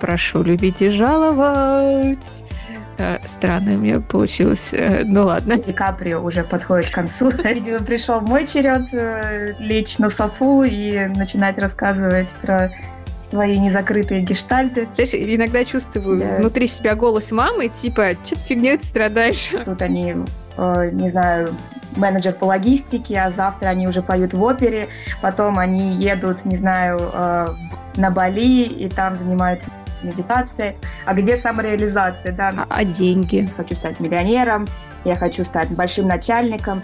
прошу любить и жаловать. Э, странно у меня получилось. Э, ну ладно. Ди Каприо уже подходит к концу. Видимо, пришел мой черед э, лечь на софу и начинать рассказывать про свои незакрытые гештальты. Знаешь, иногда чувствую да. внутри себя голос мамы, типа, что ты фигней ты страдаешь? Тут они, э, не знаю, менеджер по логистике, а завтра они уже поют в опере, потом они едут, не знаю, э, на Бали и там занимаются медитацией. А где самореализация? Да? А, а деньги? Хочу стать миллионером, я хочу стать большим начальником.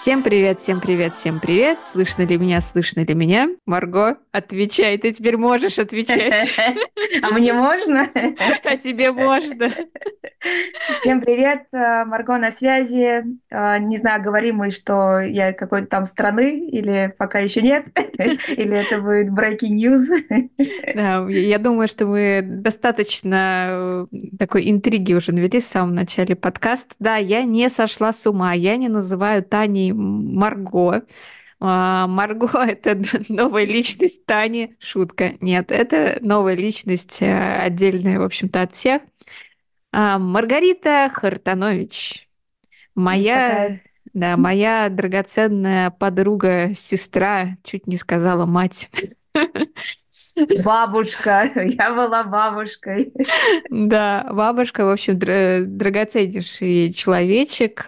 Всем привет, всем привет, всем привет. Слышно ли меня, слышно ли меня? Марго, отвечай, ты теперь можешь отвечать. А мне можно? А тебе можно. Всем привет, э, Марго на связи. Э, не знаю, говорим мы, что я какой-то там страны, или пока еще нет, или это будет breaking news. Да, я думаю, что мы достаточно э, такой интриги уже навели в самом начале подкаста. Да, я не сошла с ума, я не называю Таней Марго. А, Марго — это новая личность Тани. Шутка. Нет, это новая личность, отдельная, в общем-то, от всех. А, Маргарита Хартанович. Моя, да, моя драгоценная подруга, сестра, чуть не сказала мать. Бабушка, я была бабушкой. Да, бабушка, в общем, драгоценнейший человечек.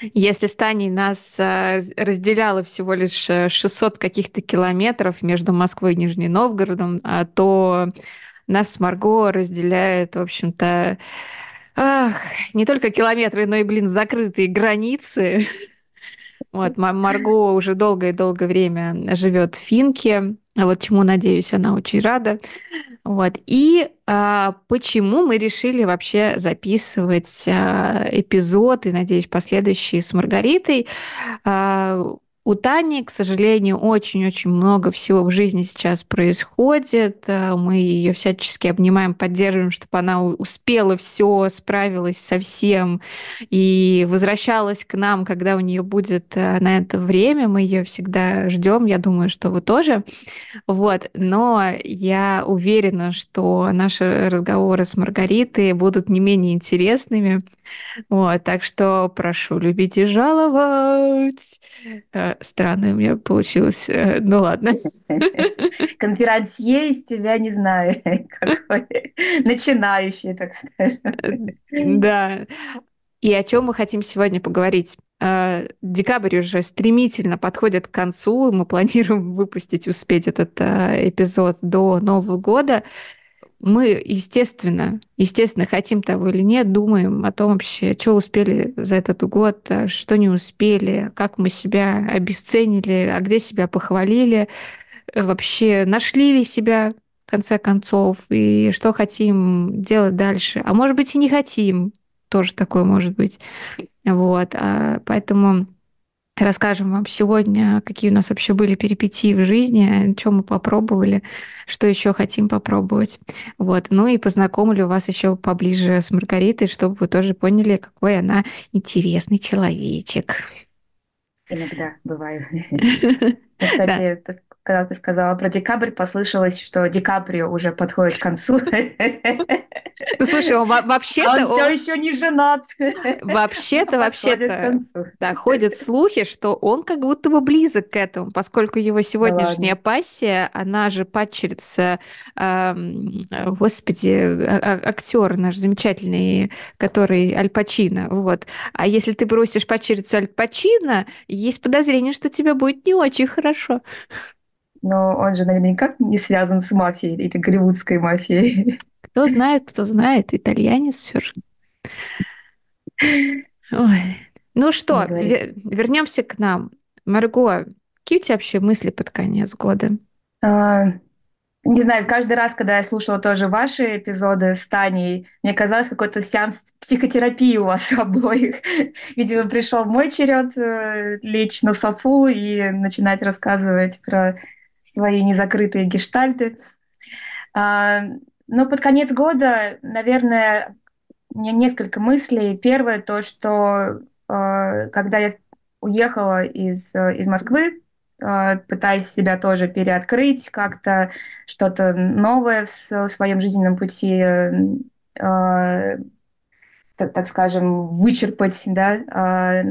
Если с Таней нас а, разделяло всего лишь 600 каких-то километров между Москвой и Нижним Новгородом, а, то нас с Марго разделяет, в общем-то, ах, не только километры, но и, блин, закрытые границы. Вот, Марго уже долгое долгое время живет в Финке. Вот чему, надеюсь, она очень рада. Вот. И а, почему мы решили вообще записывать а, эпизод и, надеюсь, последующие с Маргаритой? А, у Тани, к сожалению, очень-очень много всего в жизни сейчас происходит. Э, мы ее всячески обнимаем, поддерживаем, чтобы она успела все, справилась со всем и возвращалась к нам, когда у нее будет э, на это время. Мы ее всегда ждем. Я думаю, что вы тоже. Вот. Но я уверена, что наши разговоры с Маргаритой будут не менее интересными. Вот, так что прошу любить и жаловать. Э, странно у меня получилось. Э, ну ладно. Конферансье из тебя не знаю, какой начинающий, так скажем. Да. И о чем мы хотим сегодня поговорить? Э, декабрь уже стремительно подходит к концу, мы планируем выпустить, успеть этот эпизод до Нового года мы, естественно, естественно, хотим того или нет, думаем о том вообще, что успели за этот год, а что не успели, как мы себя обесценили, а где себя похвалили, вообще нашли ли себя в конце концов, и что хотим делать дальше. А может быть, и не хотим, тоже такое может быть. Вот, а поэтому Расскажем вам сегодня, какие у нас вообще были перипетии в жизни, что мы попробовали, что еще хотим попробовать. Вот. Ну и познакомлю вас еще поближе с Маргаритой, чтобы вы тоже поняли, какой она интересный человечек. Иногда бываю. Кстати, когда ты сказала про декабрь, послышалось, что Ди Каприо уже подходит к концу. Ну, слушай, он вообще-то... Он, все еще не женат. Вообще-то, вообще-то, да, ходят слухи, что он как будто бы близок к этому, поскольку его сегодняшняя пассия, она же падчерица, господи, а, а, актер наш замечательный, который Аль Пачино, вот. А если ты бросишь падчерицу Аль Пачино, есть подозрение, что тебе будет не очень хорошо но он же наверняка не связан с мафией или голливудской мафией. Кто знает, кто знает, итальянец все же. Ой. Ну что, вернемся к нам. Марго, какие у тебя вообще мысли под конец года? А, не знаю, каждый раз, когда я слушала тоже ваши эпизоды с Таней, мне казалось, какой-то сеанс психотерапии у вас обоих. Видимо, пришел мой черед э, лечь на софу и начинать рассказывать про свои незакрытые гештальты. А, но под конец года, наверное, у меня несколько мыслей. Первое то, что а, когда я уехала из, из Москвы, э, пытаясь себя тоже переоткрыть, как-то что-то новое в своем жизненном пути, так скажем, вычерпать, да,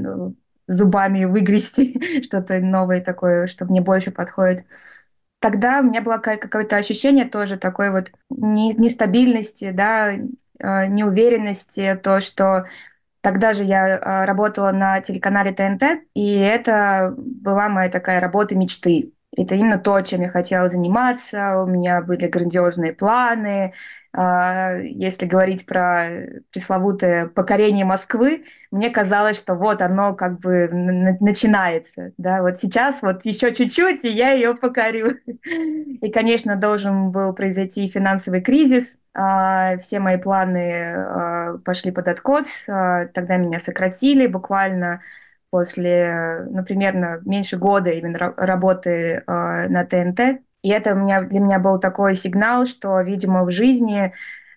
зубами выгрести что-то новое такое, что мне больше подходит тогда у меня было какое-то ощущение тоже такой вот нестабильности, да, э, неуверенности, то, что тогда же я э, работала на телеканале ТНТ, и это была моя такая работа мечты. Это именно то, чем я хотела заниматься. У меня были грандиозные планы. А, если говорить про пресловутое покорение Москвы, мне казалось, что вот оно как бы начинается. Да? Вот сейчас вот еще чуть-чуть, и я ее покорю. И, конечно, должен был произойти финансовый кризис. А, все мои планы а, пошли под откос. Тогда меня сократили буквально после, ну, примерно меньше года именно работы на ТНТ. И это у меня, для меня был такой сигнал, что, видимо, в жизни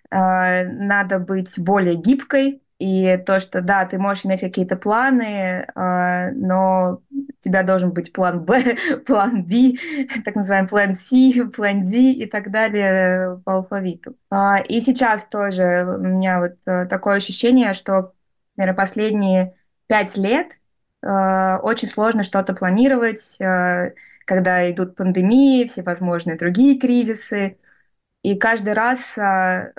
э, надо быть более гибкой, и то, что да, ты можешь иметь какие-то планы, э, но у тебя должен быть план Б, план Б, так называемый план С, план Д и так далее по алфавиту. Э, и сейчас тоже у меня вот э, такое ощущение, что, наверное, последние пять лет Э, очень сложно что-то планировать, э, когда идут пандемии, всевозможные другие кризисы. И каждый раз, э,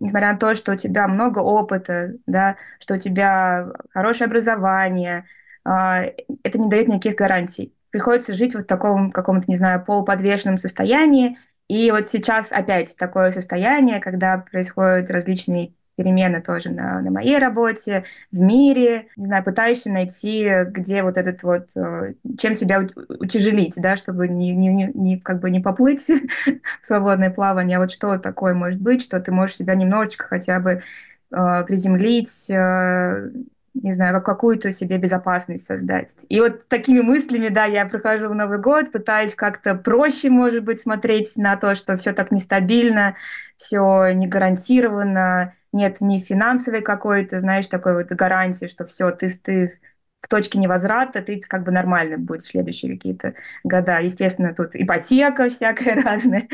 несмотря на то, что у тебя много опыта, да, что у тебя хорошее образование, это не дает никаких гарантий. Приходится жить вот в таком каком-то, не знаю, полуподвешенном состоянии. И вот сейчас опять такое состояние, когда происходят различные перемены тоже на, на моей работе, в мире, не знаю, пытаешься найти, где вот этот вот, э, чем себя утяжелить, да, чтобы не, не, не, как бы не поплыть в свободное плавание, а вот что такое может быть, что ты можешь себя немножечко хотя бы э, приземлить, э, не знаю, какую-то себе безопасность создать. И вот такими мыслями, да, я прохожу в Новый год, пытаюсь как-то проще, может быть, смотреть на то, что все так нестабильно, все не гарантировано, нет ни финансовой какой-то, знаешь, такой вот гарантии, что все, ты, ты в точке невозврата, ты как бы нормально будет в следующие какие-то года. Естественно, тут ипотека всякая разная.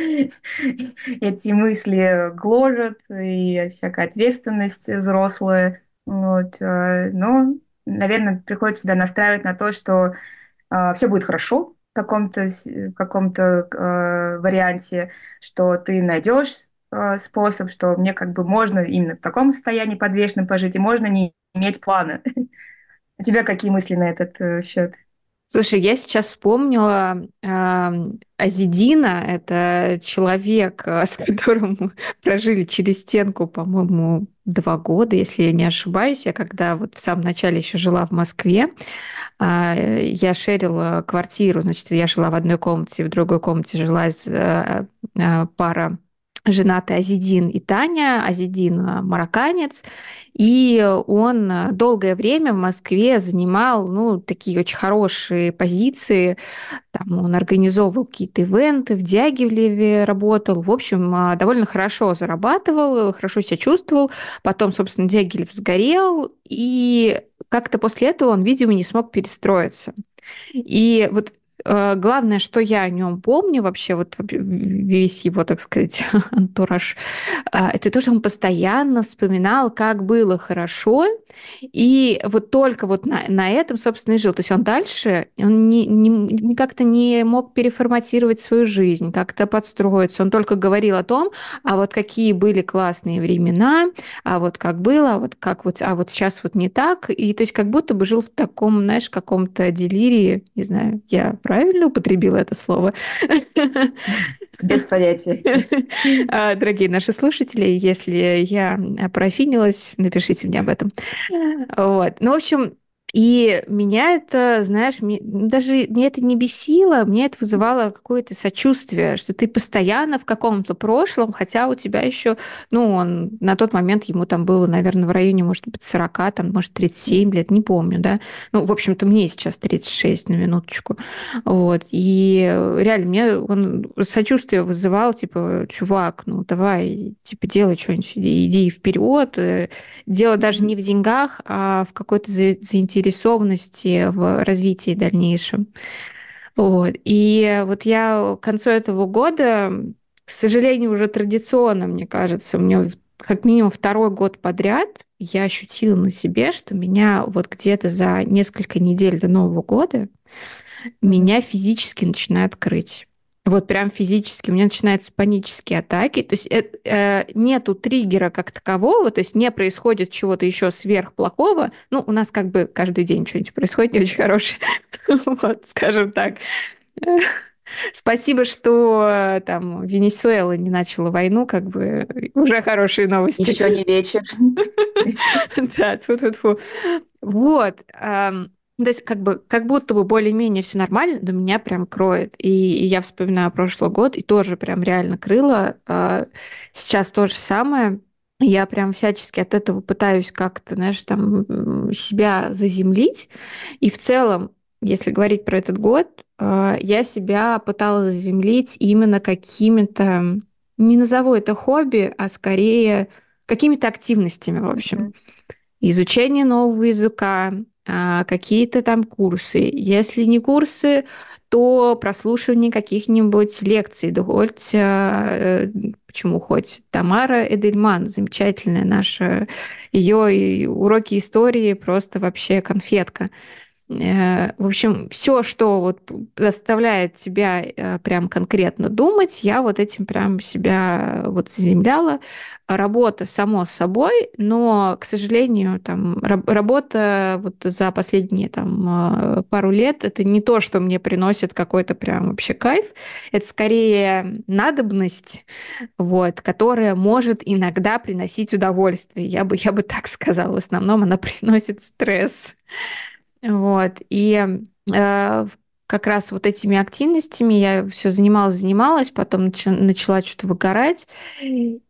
Эти мысли гложат, и всякая ответственность взрослая. Вот. Э, но, наверное, приходится себя настраивать на то, что э, все будет хорошо в каком-то каком э, варианте, что ты найдешь э, способ, что мне как бы можно именно в таком состоянии подвешенном пожить, и можно не иметь плана. У тебя какие мысли на этот э, счет? Слушай, я сейчас вспомнила э, Азидина, это человек, э, с которым прожили через стенку, по-моему, два года, если я не ошибаюсь. Я когда вот в самом начале еще жила в Москве, э, я шерила квартиру, значит, я жила в одной комнате, в другой комнате жила э, э, пара женатый Азидин и Таня. Азидин марокканец, и он долгое время в Москве занимал ну, такие очень хорошие позиции. Там он организовывал какие-то ивенты, в Дягилеве работал. В общем, а, довольно хорошо зарабатывал, хорошо себя чувствовал. Потом, собственно, Дягилев сгорел, и как-то после этого он, видимо, не смог перестроиться. И вот Э, главное, что я о нем помню вообще, вот весь его, так сказать, антураж, а, это то, что он постоянно вспоминал, как было хорошо, и вот только вот на, на этом, собственно, и жил. То есть он дальше, он не, не, как-то не мог переформатировать свою жизнь, как-то подстроиться. Он только говорил о том, а вот какие были классные времена, а вот как было, а вот как вот, а вот сейчас вот не так. И то есть как будто бы жил в таком, знаешь, каком-то делирии, не знаю, я правильно употребила это слово? Без понятия. А, дорогие наши слушатели, если я профинилась, напишите мне об этом. Вот. Ну, в общем, и меня это, знаешь, мне, даже мне это не бесило, мне это вызывало какое-то сочувствие, что ты постоянно в каком-то прошлом, хотя у тебя еще, ну, он на тот момент ему там было, наверное, в районе, может быть, 40, там, может, 37 лет, не помню, да. Ну, в общем-то, мне сейчас 36 на минуточку. Вот. И реально мне он сочувствие вызывал, типа, чувак, ну, давай, типа, делай что-нибудь, иди вперед. Э, дело даже не в деньгах, а в какой-то заинтересованности заинтересованности в развитии дальнейшем. Вот. И вот я к концу этого года, к сожалению, уже традиционно, мне кажется, меня как минимум второй год подряд я ощутила на себе, что меня вот где-то за несколько недель до Нового года меня физически начинает крыть. Вот прям физически у меня начинаются панические атаки. То есть э, нету триггера как такового, то есть не происходит чего-то еще сверхплохого. Ну, у нас как бы каждый день что-нибудь происходит не очень хорошее. Вот, скажем так. Спасибо, что э, там Венесуэла не начала войну, как бы уже хорошие новости. Еще не вечер. Да, тьфу-тьфу-тьфу. Вот. То есть как бы как будто бы более-менее все нормально, но меня прям кроет. И, и я вспоминаю прошлый год, и тоже прям реально крыло. А, сейчас то же самое. Я прям всячески от этого пытаюсь как-то, знаешь, там себя заземлить. И в целом, если говорить про этот год, а, я себя пыталась заземлить именно какими-то, не назову это хобби, а скорее какими-то активностями, в общем. Изучение нового языка, какие-то там курсы. Если не курсы, то прослушивание каких-нибудь лекций. Да хоть, э, почему хоть Тамара Эдельман, замечательная наша, ее уроки истории просто вообще конфетка. Э, в общем, все, что вот заставляет тебя э, прям конкретно думать, я вот этим прям себя вот заземляла. Работа, само собой, но, к сожалению, там, работа вот за последние там э, пару лет, это не то, что мне приносит какой-то прям вообще кайф, это скорее надобность, вот, которая может иногда приносить удовольствие. Я бы, я бы так сказала, в основном она приносит стресс. Вот. И э, как раз вот этими активностями я все занималась, занималась, потом начала что-то выгорать.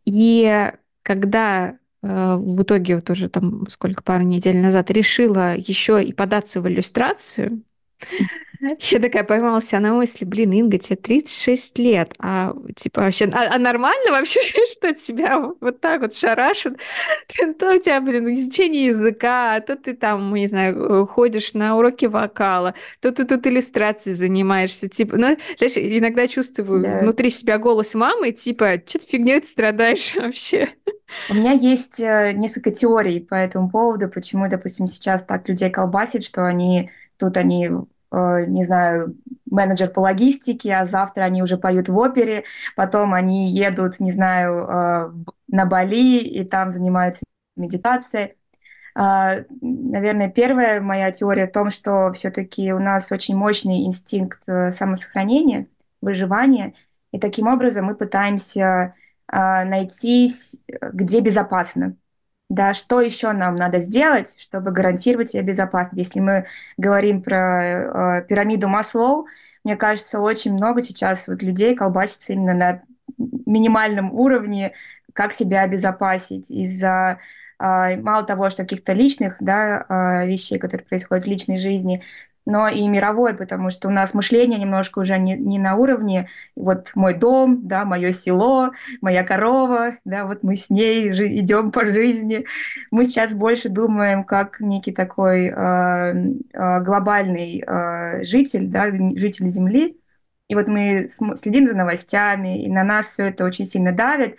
И когда э, в итоге вот уже там сколько пару недель назад решила еще и податься в иллюстрацию, я такая поймала себя на мысли, блин, Инга, тебе 36 лет, а типа вообще, а, а нормально вообще, что тебя вот так вот шарашит? То у тебя, блин, изучение языка, то ты там, не знаю, ходишь на уроки вокала, то ты тут иллюстрацией занимаешься, типа, ну, знаешь, иногда чувствую да. внутри себя голос мамы, типа, что ты фигней ты страдаешь вообще? У меня есть э, несколько теорий по этому поводу, почему, допустим, сейчас так людей колбасит, что они тут они Э, не знаю, менеджер по логистике, а завтра они уже поют в опере, потом они едут, не знаю, э, на Бали и там занимаются медитацией. А, наверное, первая моя теория в том, что все-таки у нас очень мощный инстинкт э, самосохранения, выживания, и таким образом мы пытаемся а, найти, где безопасно да, что еще нам надо сделать, чтобы гарантировать себе безопасность. Если мы говорим про э, пирамиду Маслоу, мне кажется, очень много сейчас вот людей колбасится именно на минимальном уровне, как себя обезопасить из-за э, мало того, что каких-то личных да, э, вещей, которые происходят в личной жизни, но и мировой, потому что у нас мышление немножко уже не, не на уровне вот мой дом, да, мое село, моя корова, да, вот мы с ней идем по жизни. Мы сейчас больше думаем как некий такой э, э, глобальный э, житель, да, житель Земли. И вот мы следим за новостями, и на нас все это очень сильно давит,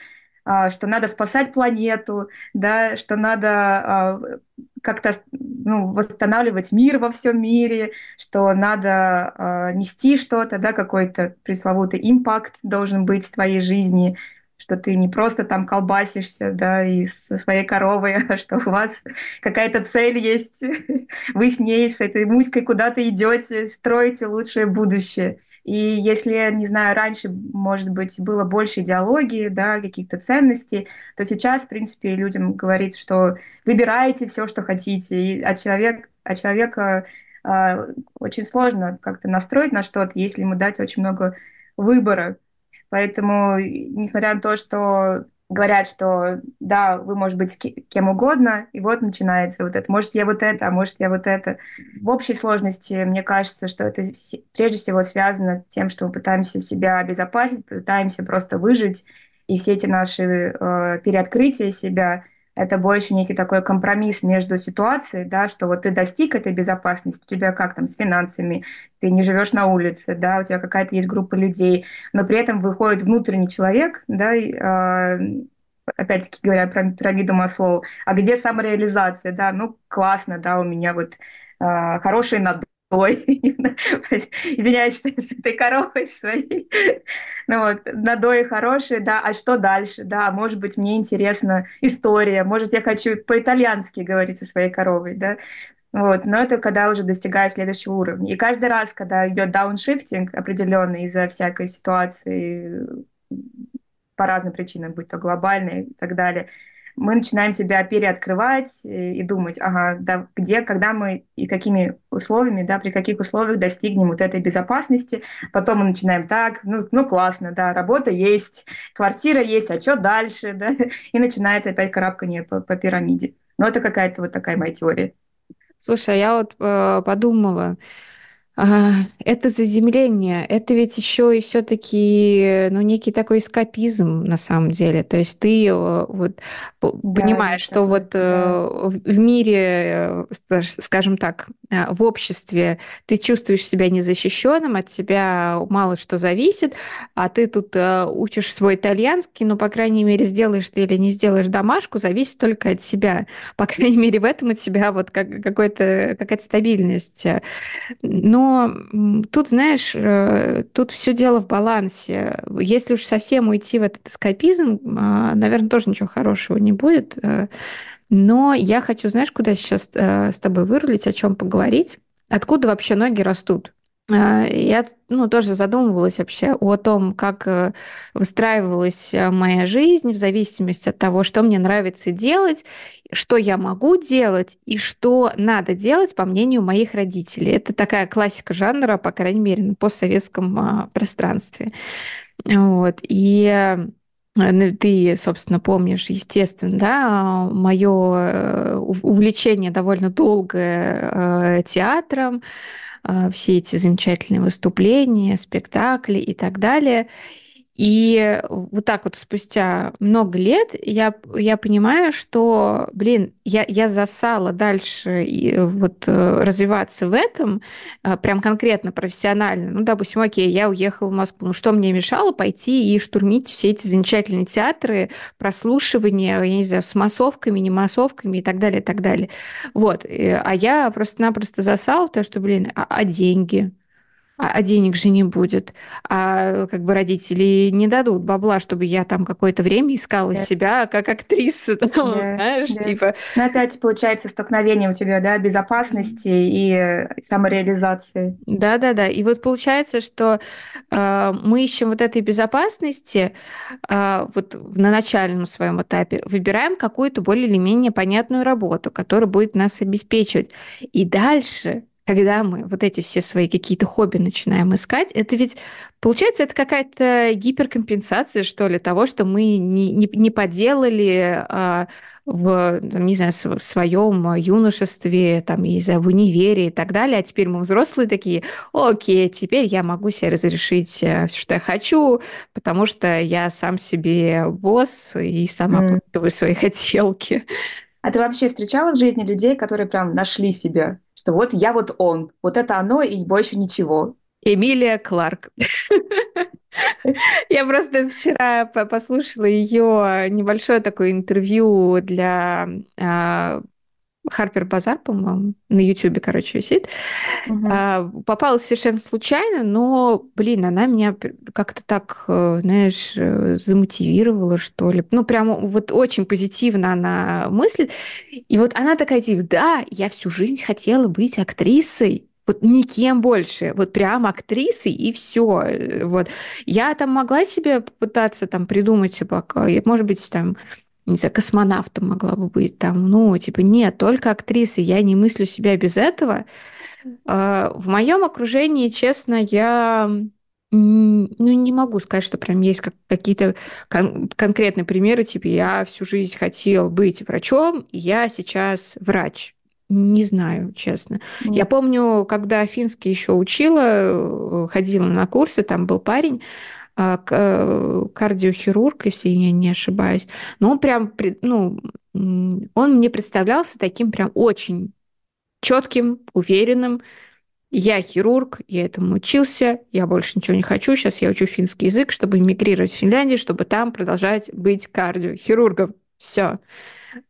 что надо спасать планету, да, что надо э, как-то ну, восстанавливать мир во всем мире, что надо э, нести что-то, да, какой-то пресловутый импакт должен быть в твоей жизни, что ты не просто там колбасишься, да, и со своей коровой, а что у вас какая-то цель есть, вы с ней, с этой муськой куда-то идете, строите лучшее будущее. И если, не знаю, раньше, может быть, было больше идеологии, да, каких-то ценностей, то сейчас, в принципе, людям говорить, что выбирайте все, что хотите, и, а, человек, а человека э, очень сложно как-то настроить на что-то, если ему дать очень много выбора. Поэтому, несмотря на то, что говорят, что да, вы можете быть кем угодно, и вот начинается вот это. Может, я вот это, а может, я вот это. В общей сложности, мне кажется, что это прежде всего связано с тем, что мы пытаемся себя обезопасить, пытаемся просто выжить, и все эти наши э, переоткрытия себя, это больше некий такой компромисс между ситуацией, да, что вот ты достиг этой безопасности, у тебя как там с финансами, ты не живешь на улице, да, у тебя какая-то есть группа людей, но при этом выходит внутренний человек, да, и, э, опять-таки говоря про пирамиду Маслоу, а где самореализация, да, ну классно, да, у меня вот э, хороший надой, извиняюсь, что с этой коровой своей, ну вот, надои хорошие, да, а что дальше, да, может быть, мне интересна история, может, я хочу по-итальянски говорить со своей коровой, да, вот, но это когда уже достигаю следующего уровня. И каждый раз, когда идет дауншифтинг определенный из-за всякой ситуации по разным причинам, будь то глобальные и так далее, мы начинаем себя переоткрывать и, думать, ага, да, где, когда мы и какими условиями, да, при каких условиях достигнем вот этой безопасности. Потом мы начинаем так, ну, ну классно, да, работа есть, квартира есть, а что дальше, да, и начинается опять карабкание по, по пирамиде. Но это какая-то вот такая моя теория. Слушай, а я вот э, подумала, а, это заземление, это ведь еще и все-таки, ну, некий такой эскапизм на самом деле. То есть ты э, вот да, понимаешь, что такое, вот да. в мире, э, скажем так, э, в обществе ты чувствуешь себя незащищенным, от тебя мало что зависит, а ты тут учишь свой итальянский, но, по крайней мере, сделаешь ты или не сделаешь домашку, зависит только от себя. По крайней мере, в этом у тебя вот как, какая-то стабильность. Но тут, знаешь, э, тут все дело в балансе. Если уж совсем уйти в этот эскапизм, а, наверное, тоже ничего хорошего не будет. Э. Но я хочу, знаешь, куда сейчас э, с тобой вырулить, о чем поговорить? Откуда вообще ноги растут? А, я ну, тоже задумывалась вообще о том, как э, выстраивалась э, моя жизнь в зависимости от того, что мне нравится делать, что я могу делать и что надо делать, по мнению моих родителей. Это такая классика жанра, по крайней мере, на постсоветском а, пространстве. Вот. И э, ну, ты, собственно, помнишь, естественно, да, мое увлечение довольно долгое театром, все эти замечательные выступления, спектакли и так далее. И вот так вот спустя много лет я, я понимаю, что, блин, я, я засала дальше и вот э, развиваться в этом, э, прям конкретно профессионально. Ну, допустим, окей, я уехала в Москву. Ну, что мне мешало пойти и штурмить все эти замечательные театры, прослушивания, я не знаю, с массовками, не массовками и так далее, и так далее. Вот. А я просто-напросто засала, потому что, блин, а, а деньги? А, а денег же не будет, а как бы родители не дадут бабла, чтобы я там какое-то время искала да. себя как актриса, да, знаешь, да. типа. Но опять получается столкновение у тебя, да, безопасности и самореализации. Да-да-да, и вот получается, что э, мы ищем вот этой безопасности э, вот на начальном своем этапе, выбираем какую-то более или менее понятную работу, которая будет нас обеспечивать, и дальше когда мы вот эти все свои какие-то хобби начинаем искать, это ведь, получается, это какая-то гиперкомпенсация, что ли, того, что мы не, не, не поделали а, в, там, не знаю, в своем юношестве, там, не знаю, в универе и так далее, а теперь мы взрослые такие, окей, теперь я могу себе разрешить э, все, что я хочу, потому что я сам себе босс и сама mm. свои хотелки. А ты вообще встречала в жизни людей, которые прям нашли себя? Что вот я вот он, вот это оно и больше ничего. Эмилия Кларк. Я просто вчера послушала ее небольшое такое интервью для а, Харпер Базар, по-моему, на Ютубе, короче, висит. Угу. А, попалась совершенно случайно, но, блин, она меня как-то так, э, знаешь, э, замотивировала, что ли. Ну, прямо вот очень позитивно она мыслит. И вот она такая, типа, да, я всю жизнь хотела быть актрисой, вот никем больше, вот прям актрисой и все. Вот я там могла себе попытаться там придумать, типа, может быть, там не знаю, космонавтом могла бы быть там, ну, типа, нет, только актрисы, я не мыслю себя без этого. А, в моем окружении, честно, я ну, не могу сказать, что прям есть какие-то кон- конкретные примеры, типа, я всю жизнь хотел быть врачом, и я сейчас врач. Не знаю, честно. Mm. Я помню, когда финский еще учила, э, ходила на курсы, там был парень, кардиохирург, если я не ошибаюсь. Но он прям, ну, он мне представлялся таким прям очень четким, уверенным. Я хирург, я этому учился, я больше ничего не хочу. Сейчас я учу финский язык, чтобы эмигрировать в Финляндию, чтобы там продолжать быть кардиохирургом. Все.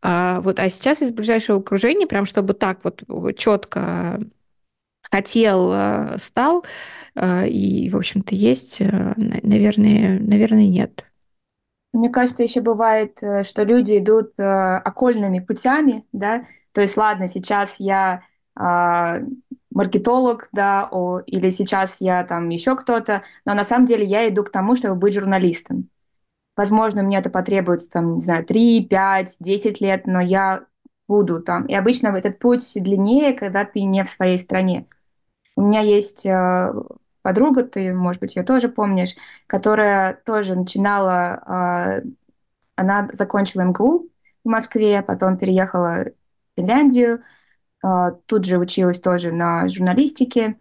А, вот, а сейчас из ближайшего окружения, прям чтобы так вот четко хотел, э, стал, э, и, в общем-то, есть, э, наверное, наверное, нет. Мне кажется, еще бывает, что люди идут окольными путями, да, то есть, ладно, сейчас я а, маркетолог, да, о, или сейчас я там еще кто-то, но на самом деле я иду к тому, чтобы быть журналистом. Возможно, мне это потребуется, там, не знаю, 3, 5, 10 лет, но я буду там. И обычно этот путь длиннее, когда ты не в своей стране. У меня есть э, подруга, ты, может быть, ее тоже помнишь, которая тоже начинала, э, она закончила МГУ в Москве, потом переехала в Финляндию, э, тут же училась тоже на журналистике,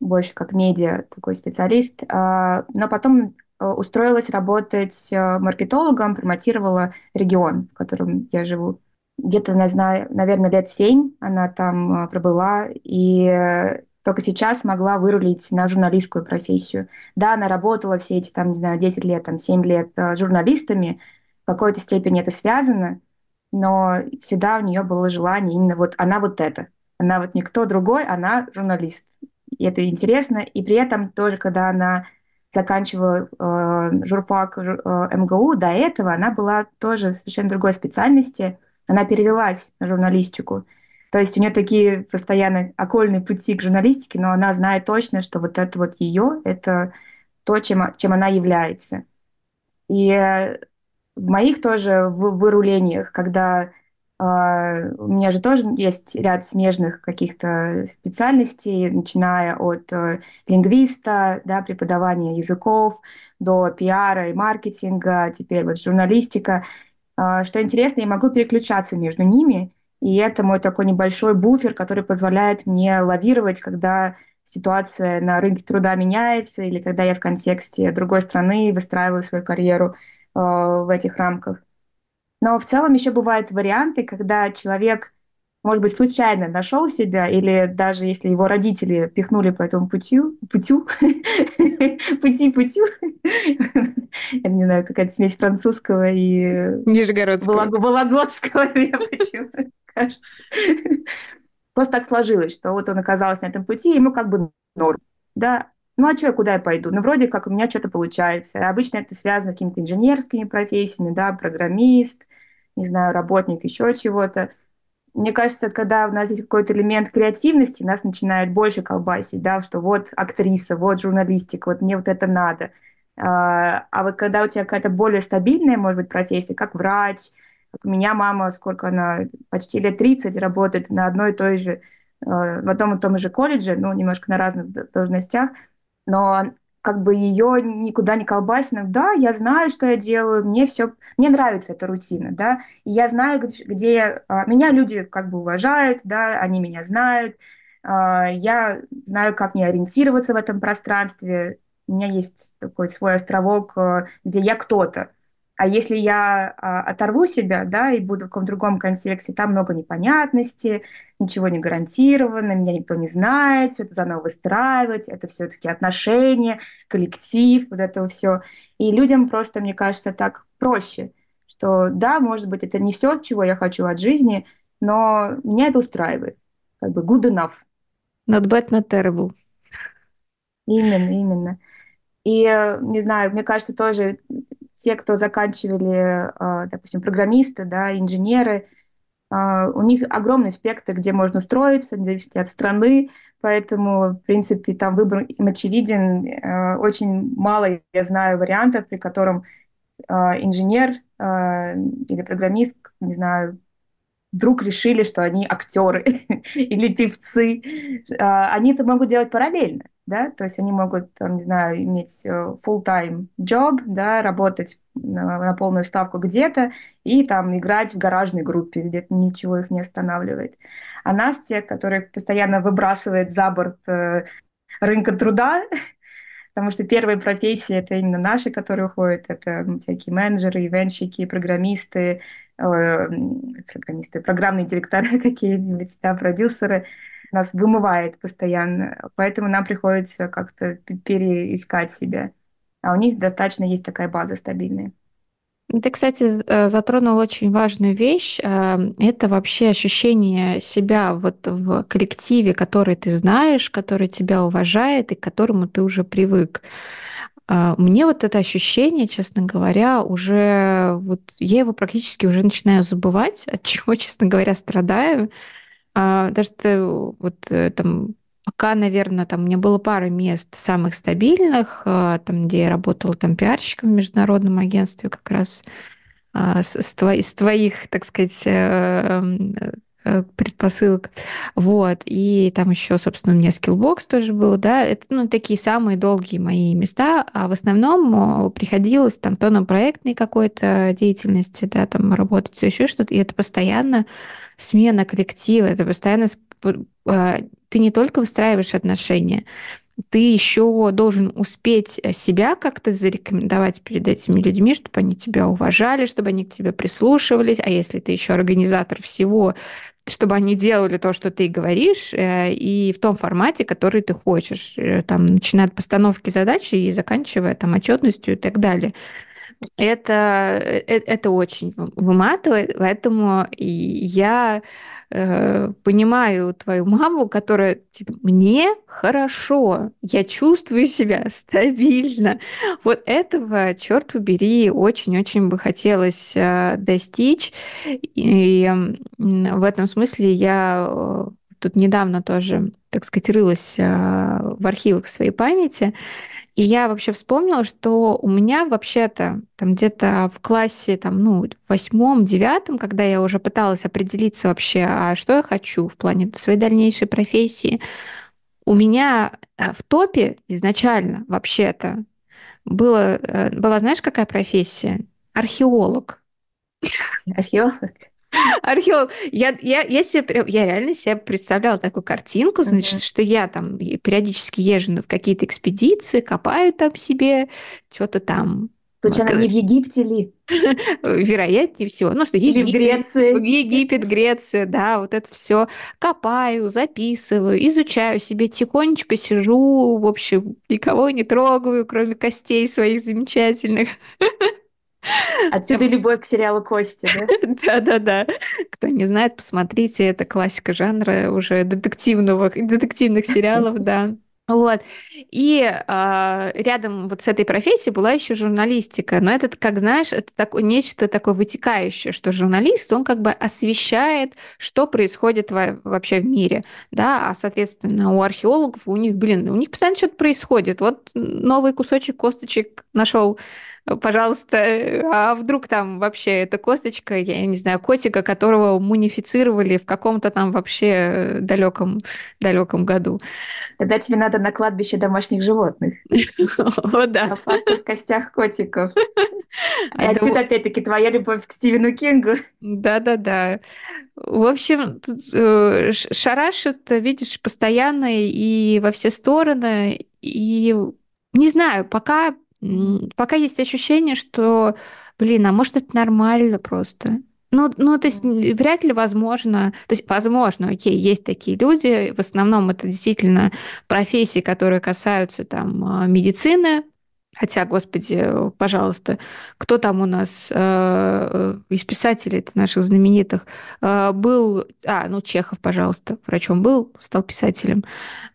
больше как медиа такой специалист, но потом устроилась работать маркетологом, промотировала регион, в котором я живу. Где-то, не знаю, наверное, лет семь она там пробыла, и только сейчас смогла вырулить на журналистскую профессию. Да, она работала все эти, там, не знаю, 10 лет, там, 7 лет э, журналистами, в какой-то степени это связано, но всегда у нее было желание именно вот она вот это. Она вот никто другой, она журналист. И это интересно. И при этом тоже, когда она заканчивала э, журфак э, МГУ, до этого она была тоже совершенно другой специальности. Она перевелась на журналистику. То есть у нее такие постоянно окольные пути к журналистике, но она знает точно, что вот это вот ее, это то, чем, чем она является. И э, в моих тоже вырулениях, когда Uh, у меня же тоже есть ряд смежных каких-то специальностей, начиная от uh, лингвиста, да, преподавания языков, до пиара и маркетинга, теперь вот журналистика. Uh, что интересно, я могу переключаться между ними, и это мой такой небольшой буфер, который позволяет мне лавировать, когда ситуация на рынке труда меняется или когда я в контексте другой страны выстраиваю свою карьеру э, в этих рамках. Но в целом еще бывают варианты, когда человек, может быть, случайно нашел себя, или даже если его родители пихнули по этому путю, путю, пути, путю, я не знаю, какая-то смесь французского и Нижегородского. Вологодского, я почему кажется. Просто так сложилось, что вот он оказался на этом пути, ему как бы норм. Да, ну а что, куда я пойду? Ну, вроде как у меня что-то получается. Обычно это связано с какими-то инженерскими профессиями, да, программист, не знаю, работник, еще чего-то. Мне кажется, когда у нас есть какой-то элемент креативности, нас начинает больше колбасить, да, что вот актриса, вот журналистика, вот мне вот это надо. А, а вот когда у тебя какая-то более стабильная, может быть, профессия, как врач, как у меня мама, сколько она, почти лет 30 работает на одной и той же, э, в одном и том же колледже, ну, немножко на разных должностях, но как бы ее никуда не колбасит. Да, я знаю, что я делаю, мне все, мне нравится эта рутина, да, и я знаю, где а, меня люди как бы уважают, да, они меня знают, а, я знаю, как мне ориентироваться в этом пространстве, у меня есть такой свой островок, э, где я кто-то, а если я а, оторву себя, да, и буду в каком-то другом контексте, там много непонятности, ничего не гарантировано, меня никто не знает, все это заново выстраивать, это все-таки отношения, коллектив, вот это все. И людям просто, мне кажется, так проще, что да, может быть, это не все, чего я хочу от жизни, но меня это устраивает. Как бы good enough. Not bad, not terrible. Именно, именно. И, э, не знаю, мне кажется, тоже те, кто заканчивали, а, допустим, программисты, да, инженеры, а, у них огромный спектр, где можно устроиться, в зависимости от страны, поэтому, в принципе, там выбор им очевиден. А, очень мало я знаю вариантов, при котором инженер или программист, не знаю, вдруг решили, что они актеры или певцы. Они это могут делать параллельно да, то есть они могут, там, не знаю, иметь э, full-time job, да, работать на, на полную ставку где-то и там играть в гаражной группе, где ничего их не останавливает. А нас, те, которые постоянно выбрасывает за борт э, рынка труда, потому что первые профессии это именно наши, которые уходят, это всякие менеджеры, ивенщики, программисты, э, программисты, программные директора какие-нибудь, да, продюсеры, нас вымывает постоянно, поэтому нам приходится как-то переискать себя. А у них достаточно есть такая база стабильная. Ты, кстати, э, затронул очень важную вещь. Э, это вообще ощущение себя вот в коллективе, который ты знаешь, который тебя уважает и к которому ты уже привык. Э, мне вот это ощущение, честно говоря, уже вот я его практически уже начинаю забывать, от чего, честно говоря, страдаю. Даже вот там Пока, наверное, там у меня было пара мест самых стабильных, а, там, где я работала там пиарщиком в международном агентстве как раз а, с, с, твоих, так сказать, э, э, предпосылок. Вот. И там еще, собственно, у меня скиллбокс тоже был, да. Это, ну, такие самые долгие мои места. А в основном приходилось там то на проектной какой-то деятельности, да, там работать, еще что-то. И это постоянно смена коллектива, это постоянно а, ты не только выстраиваешь отношения, ты еще должен успеть э, себя как-то зарекомендовать перед этими людьми, чтобы они тебя уважали, чтобы они к тебе прислушивались. А если ты еще организатор всего, чтобы они делали то, что ты говоришь, э, и в том формате, который ты хочешь, э, там, начиная от постановки задачи и заканчивая там отчетностью и так далее. Это, это очень выматывает, поэтому я э, понимаю твою маму, которая типа, мне хорошо, я чувствую себя стабильно. Вот этого, черт побери, очень-очень бы хотелось э, достичь. И в этом смысле я э, тут недавно тоже, так сказать, рылась э, в архивах своей памяти. И я вообще вспомнила, что у меня вообще-то там где-то в классе, там, ну, восьмом, девятом, когда я уже пыталась определиться вообще, а что я хочу в плане своей дальнейшей профессии, у меня э, в топе изначально вообще-то было, э, была, знаешь, какая профессия? Археолог. Археолог? Археолог. Я, я, я, себе, я реально себе представляла такую картинку, значит, mm-hmm. что я там периодически езжу в какие-то экспедиции, копаю там себе, что-то там Случайно вот. не в Египте ли? Вероятнее всего. Ну, что Или Египет, в Греции. Египет, Греция, да, вот это все копаю, записываю, изучаю себе тихонечко, сижу, в общем, никого не трогаю, кроме костей своих замечательных. Отсюда Тем... любовь к сериалу Кости, да? Да-да-да. Кто не знает, посмотрите, это классика жанра уже детективного, детективных сериалов, да. Вот. И э, рядом вот с этой профессией была еще журналистика. Но это, как знаешь, это такое, нечто такое вытекающее, что журналист, он как бы освещает, что происходит во, вообще в мире. Да? А, соответственно, у археологов, у них, блин, у них постоянно что-то происходит. Вот новый кусочек косточек нашел пожалуйста, а вдруг там вообще эта косточка, я не знаю, котика, которого мунифицировали в каком-то там вообще далеком, далеком году. Тогда тебе надо на кладбище домашних животных. О, да. Копаться в костях котиков. И отсюда, опять-таки, твоя любовь к Стивену Кингу. Да-да-да. В общем, э, шарашит, видишь, постоянно и во все стороны. И не знаю, пока Пока есть ощущение, что, блин, а может это нормально просто. Ну, ну, то есть вряд ли возможно, то есть возможно, окей, есть такие люди, в основном это действительно профессии, которые касаются там а, медицины, Хотя, господи, пожалуйста, кто там у нас э, из писателей наших знаменитых э, был... А, ну, Чехов, пожалуйста, врачом был, стал писателем.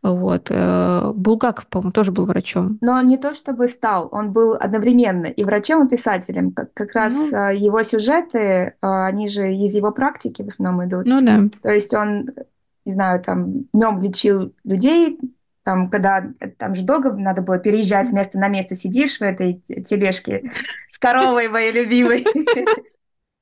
Вот. Э, Булгаков, по-моему, тоже был врачом. Но не то чтобы стал, он был одновременно и врачом, и писателем. Как, как раз ну, э, его сюжеты, э, они же из его практики в основном идут. Ну да. То есть он, не знаю, там днем лечил людей, там, когда там же долго надо было переезжать с места на место, сидишь в этой тележке с коровой моей любимой.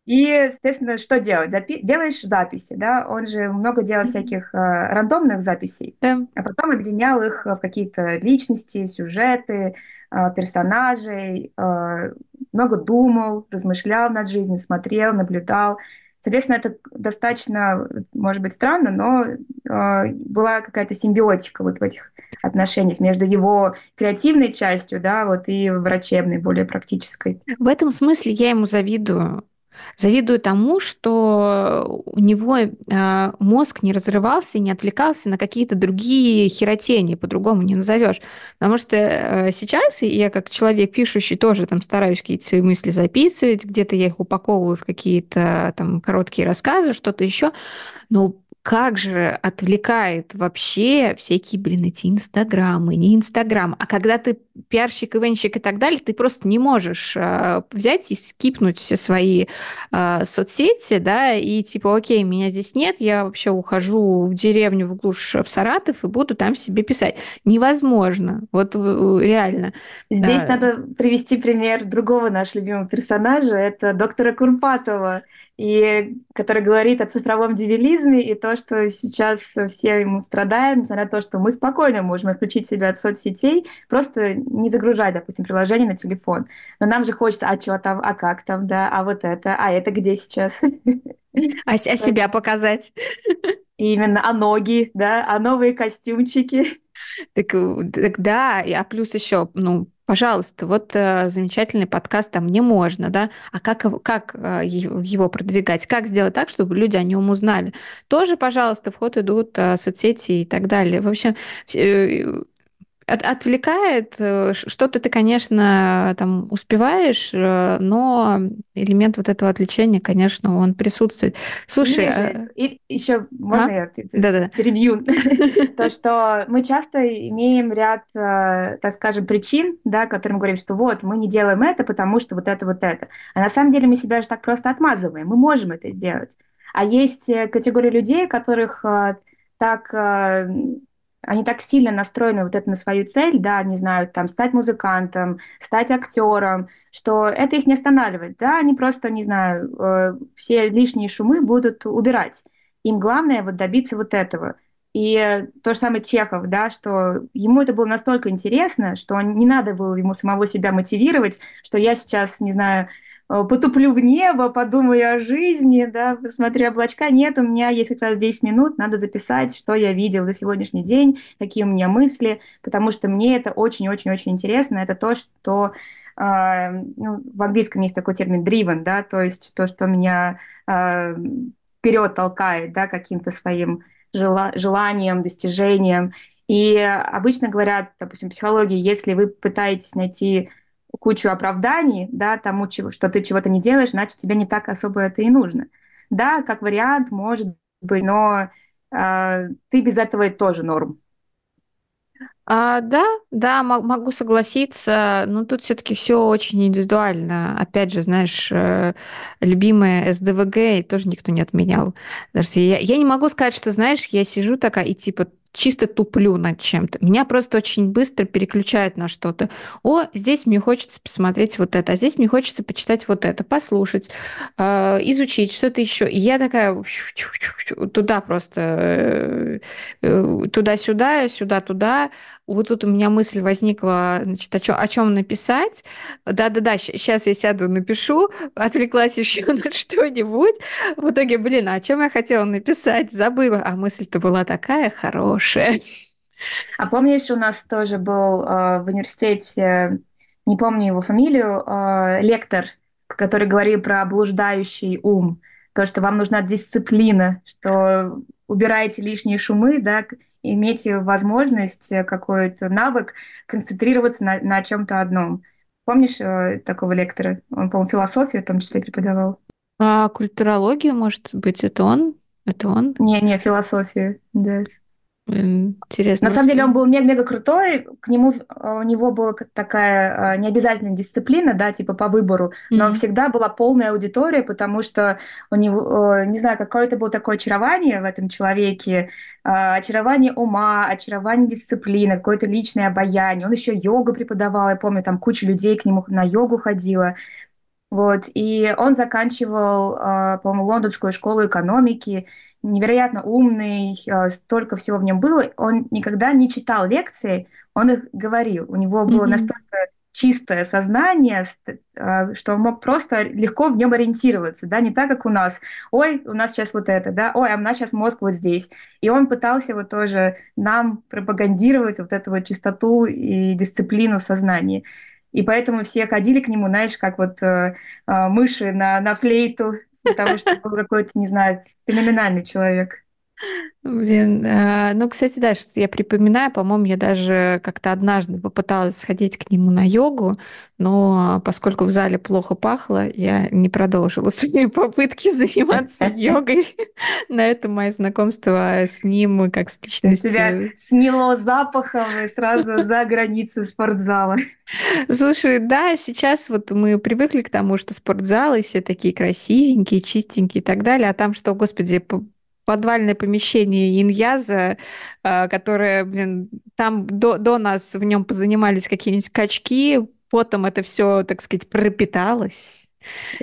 И, естественно, что делать? Запи- делаешь записи, да? Он же много делал всяких э, рандомных записей, да. а потом объединял их в какие-то личности, сюжеты, э, персонажей, э, много думал, размышлял над жизнью, смотрел, наблюдал. Соответственно, это достаточно, может быть, странно, но э, была какая-то симбиотика вот в этих отношениях между его креативной частью, да, вот и врачебной, более практической. В этом смысле я ему завидую. Завидую тому, что у него э, мозг не разрывался и не отвлекался на какие-то другие херотени, по-другому не назовешь. Потому что э, сейчас я как человек пишущий тоже там стараюсь какие-то свои мысли записывать, где-то я их упаковываю в какие-то там короткие рассказы, что-то еще. Но как же отвлекает вообще всякие, блин, эти инстаграмы, не инстаграм. А когда ты пиарщик, ивенщик и так далее, ты просто не можешь э, взять и скипнуть все свои э, соцсети, да, и типа, окей, меня здесь нет, я вообще ухожу в деревню, в глушь, в Саратов и буду там себе писать. Невозможно, вот реально. Здесь а... надо привести пример другого нашего любимого персонажа, это доктора Курпатова, и который говорит о цифровом девилизме и то, что сейчас все ему страдаем, несмотря на то, что мы спокойно можем отключить себя от соцсетей, просто не загружать, допустим, приложение на телефон. Но нам же хочется, а что там, а как там, да, а вот это, а это где сейчас? А, а себя показать. Именно, а ноги, да, а новые костюмчики. Так, так да, а плюс еще, ну, пожалуйста, вот э, замечательный подкаст, там мне можно, да, а как, как э, его продвигать, как сделать так, чтобы люди о нем узнали. Тоже, пожалуйста, в ход идут э, соцсети и так далее. В общем, от, отвлекает. Э, что-то ты, конечно, там успеваешь, э, но элемент вот этого отвлечения, конечно, он присутствует. Слушай, а... и еще можно а? я да -да. перебью? То, что мы часто имеем ряд, э, так скажем, причин, да, которым говорим, что вот, мы не делаем это, потому что вот это, вот это. А на самом деле мы себя же так просто отмазываем. Мы можем это сделать. А есть категория людей, которых так они так сильно настроены вот это на свою цель, да, они знают там стать музыкантом, стать актером, что это их не останавливает, да, они просто, не знаю, э, все лишние шумы будут убирать. Им главное вот добиться вот этого. И то же самое Чехов, да, что ему это было настолько интересно, что не надо было ему самого себя мотивировать, что я сейчас, не знаю, потуплю в небо, подумаю о жизни, да, посмотрю облачка. Нет, у меня есть как раз 10 минут, надо записать, что я видел за сегодняшний день, какие у меня мысли, потому что мне это очень-очень-очень интересно. Это то, что э, ну, в английском есть такой термин driven, да, то есть то, что меня э, вперед толкает, да, каким-то своим жела желанием, достижением. И обычно говорят, допустим, в психологии, если вы пытаетесь найти кучу оправданий, да, тому, что ты чего-то не делаешь, значит, тебе не так особо это и нужно. Да, как вариант, может быть, но э, ты без этого тоже норм. А, да, да, могу согласиться, но тут все-таки все очень индивидуально. Опять же, знаешь, э, любимая СДВГ тоже никто не отменял. Даже я, я не могу сказать, что, знаешь, я сижу такая и типа чисто туплю над чем-то. Меня просто очень быстро переключает на что-то. О, здесь мне хочется посмотреть вот это, а здесь мне хочется почитать вот это, послушать, э, изучить что-то еще. И я такая туда просто, э, туда-сюда, сюда-туда. Вот тут у меня мысль возникла, значит, о чем, о написать. Да-да-да, сейчас я сяду, напишу, отвлеклась еще на что-нибудь. В итоге, блин, а о чем я хотела написать? Забыла. А мысль-то была такая хорошая хорошее. А помнишь, у нас тоже был э, в университете, не помню его фамилию, э, лектор, который говорил про блуждающий ум, то, что вам нужна дисциплина, что убираете лишние шумы, да, имейте возможность, э, какой-то навык концентрироваться на, на чем-то одном. Помнишь э, такого лектора? Он, по-моему, философию в том числе преподавал. А культурологию, может быть, это он? Это он? Не, не, философию, да. Интересно. На самом деле он был мега-мега крутой, к нему а, у него была такая а, необязательная дисциплина, да, типа по выбору, но mm-hmm. всегда была полная аудитория, потому что у него, не знаю, какое-то было такое очарование в этом человеке, очарование ума, очарование дисциплины, какое-то личное обаяние. Он еще йогу преподавал, я помню, там куча людей к нему на йогу ходила. Вот, и он заканчивал, по-моему, лондонскую школу экономики, невероятно умный, э, столько всего в нем было. Он никогда не читал лекции, он их говорил. У него было mm-hmm. настолько чистое сознание, а, что он мог просто легко в нем ориентироваться, да, не так, как у нас. Ой, у нас сейчас вот это, да, ой, а у нас сейчас мозг вот здесь. И он пытался вот тоже нам пропагандировать вот эту вот чистоту и дисциплину сознания. И поэтому все ходили к нему, знаешь, как вот э, э, мыши на, на флейту, потому что был какой-то, не знаю, феноменальный человек. Блин, э, ну, кстати, да, что я припоминаю, по-моему, я даже как-то однажды попыталась сходить к нему на йогу, но поскольку в зале плохо пахло, я не продолжила свои попытки заниматься йогой. На этом мое знакомство с ним как с личностью... Тебя сняло запахом и сразу за границы спортзала. Слушай, да, сейчас вот мы привыкли к тому, что спортзалы все такие красивенькие, чистенькие и так далее, а там что, господи, подвальное помещение Иньяза, а, которое, блин, там до, до нас в нем позанимались какие-нибудь качки, потом это все, так сказать, пропиталось.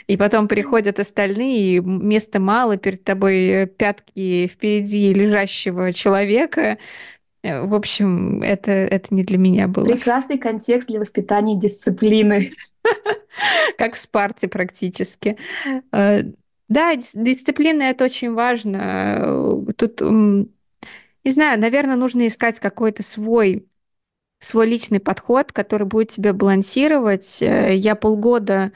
И потом приходят остальные, и места мало, перед тобой пятки впереди лежащего человека. Э, в общем, это, это не для меня было. Прекрасный контекст для воспитания дисциплины. Как в Спарте практически. Э, да, дисциплина это очень важно. Тут, не знаю, наверное, нужно искать какой-то свой свой личный подход, который будет тебя балансировать. Э, я полгода,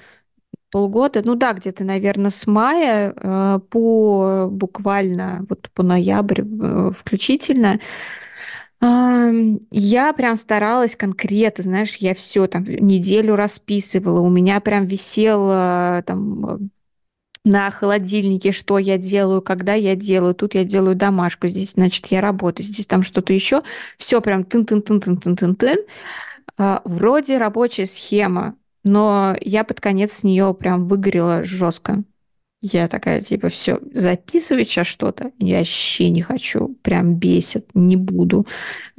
полгода, ну да, где-то, наверное, с мая э, по буквально вот по ноябрь э, включительно, я прям старалась конкретно, знаешь, я все там неделю расписывала, у меня прям висело там на холодильнике, что я делаю, когда я делаю. Тут я делаю домашку, здесь, значит, я работаю, здесь там что-то еще. Все прям тын-тын-тын-тын-тын-тын. А, вроде рабочая схема, но я под конец с нее прям выгорела жестко. Я такая, типа, все, записывать сейчас что-то, я вообще не хочу, прям бесит, не буду.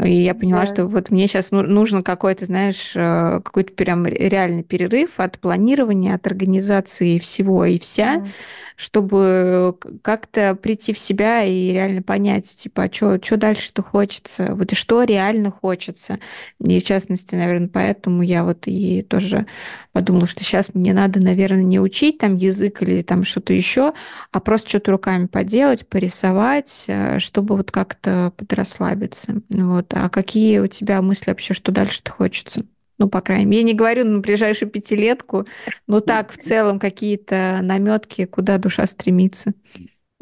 И я поняла, да. что вот мне сейчас нужно какой-то, знаешь, э, какой-то прям реальный перерыв от планирования, от организации всего и вся. Mm чтобы как-то прийти в себя и реально понять, типа, а что дальше-то хочется, вот и что реально хочется. И в частности, наверное, поэтому я вот и тоже подумала, что сейчас мне надо, наверное, не учить там язык или там что-то еще, а просто что-то руками поделать, порисовать, э, чтобы вот как-то подрасслабиться. Вот. А какие у тебя мысли вообще, что дальше-то хочется? Ну, по крайней мере, я не говорю на ближайшую пятилетку, но так в целом какие-то наметки, куда душа стремится.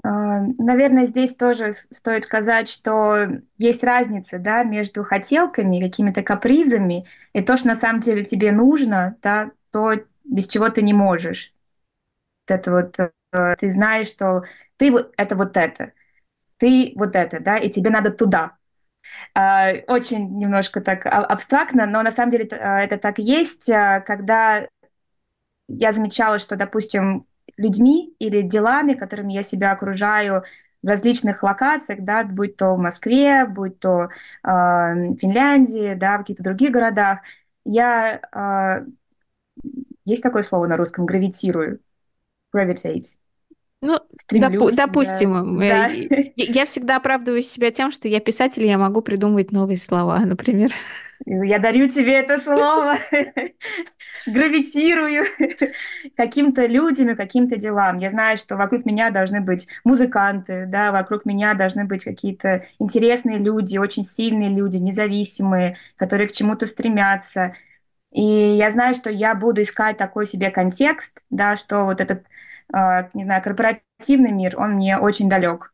А, наверное, здесь тоже стоит сказать, что есть разница да, между хотелками, какими-то капризами и то, что на самом деле тебе нужно, да, то, без чего ты не можешь. Вот это вот э, ты знаешь, что ты это вот это, ты вот это, да, и тебе надо туда. А, очень немножко так а, абстрактно, но на самом деле это так есть, когда я замечала, что, допустим, людьми или делами, которыми я себя окружаю в различных локациях, да, будь то в Москве, будь то э, Финляндии, да, в каких-то других городах, я э, есть такое слово на русском гравитирую, gravitate. Ну, доп- допустим, да. Я, я всегда оправдываю себя тем, что я писатель, я могу придумывать новые слова, например. Я дарю тебе это слово, гравитирую каким-то людям и каким-то делам. Я знаю, что вокруг меня должны быть музыканты, да, вокруг меня должны быть какие-то интересные люди, очень сильные люди, независимые, которые к чему-то стремятся. И я знаю, что я буду искать такой себе контекст, да, что вот этот не знаю, корпоративный мир, он мне очень далек.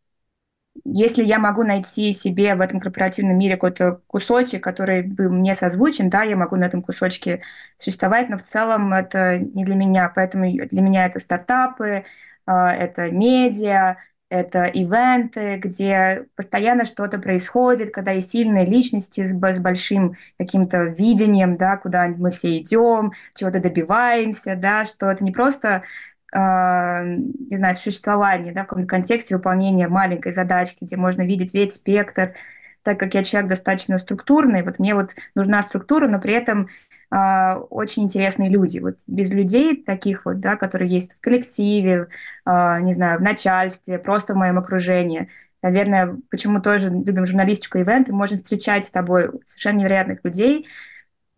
Если я могу найти себе в этом корпоративном мире какой-то кусочек, который бы мне созвучен, да, я могу на этом кусочке существовать, но в целом это не для меня. Поэтому для меня это стартапы, а, это медиа, это ивенты, где постоянно что-то происходит, когда есть сильные личности с, с большим каким-то видением, да, куда мы все идем, чего-то добиваемся, да, что это не просто а, не знаю, существование, да, в каком-то контексте выполнения маленькой задачки, где можно видеть весь спектр, так как я человек достаточно структурный, вот мне вот нужна структура, но при этом э, очень интересные люди. Вот без людей таких вот, да, которые есть в коллективе, э, не знаю, в начальстве, просто в моем окружении. Наверное, почему тоже любим журналистику, ивенты, можем встречать с тобой совершенно невероятных людей,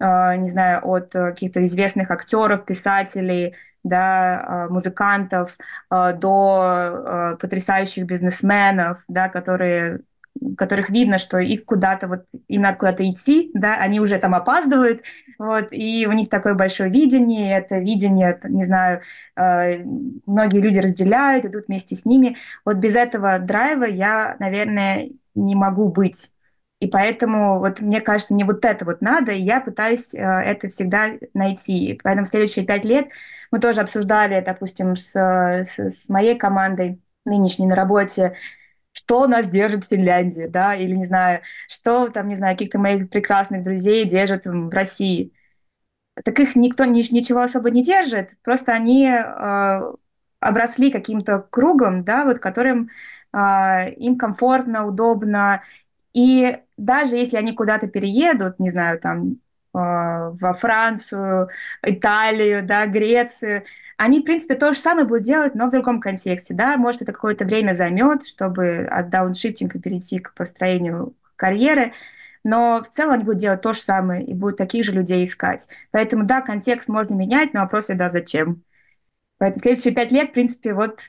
не знаю, от каких-то известных актеров, писателей, да, музыкантов до потрясающих бизнесменов, да, которые которых видно, что их куда-то вот им надо куда-то идти, да, они уже там опаздывают, вот, и у них такое большое видение, это видение, не знаю, э, многие люди разделяют, идут вместе с ними. Вот без этого драйва я, наверное, не могу быть. И поэтому вот мне кажется, мне вот это вот надо, и я пытаюсь э, это всегда найти. Поэтому следующие пять лет мы тоже обсуждали, допустим, с, с, с моей командой нынешней на работе, что нас держит в Финляндии, да, или, не знаю, что там, не знаю, каких-то моих прекрасных друзей держит в России. Так их никто ни, ничего особо не держит, просто они э, обросли каким-то кругом, да, вот которым э, им комфортно, удобно, и даже если они куда-то переедут, не знаю, там во Францию, Италию, да, Грецию, они, в принципе, то же самое будут делать, но в другом контексте, да, может, это какое-то время займет, чтобы от дауншифтинга перейти к построению карьеры, но в целом они будут делать то же самое и будут таких же людей искать. Поэтому, да, контекст можно менять, но вопрос да, зачем? Поэтому следующие пять лет, в принципе, вот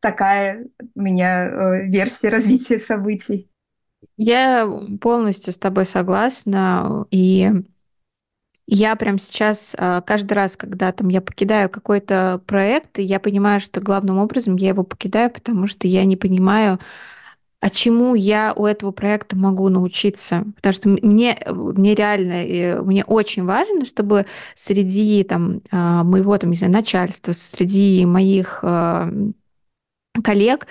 такая у меня э, версия развития событий. Я полностью с тобой согласна, и я прям сейчас а, каждый раз, когда там я покидаю какой-то проект, я понимаю, что главным образом я его покидаю, потому что я не понимаю, а чему я у этого проекта могу научиться. Потому что мне, мне реально, мне очень важно, чтобы среди там, а, моего там, не знаю, начальства, среди моих а, коллег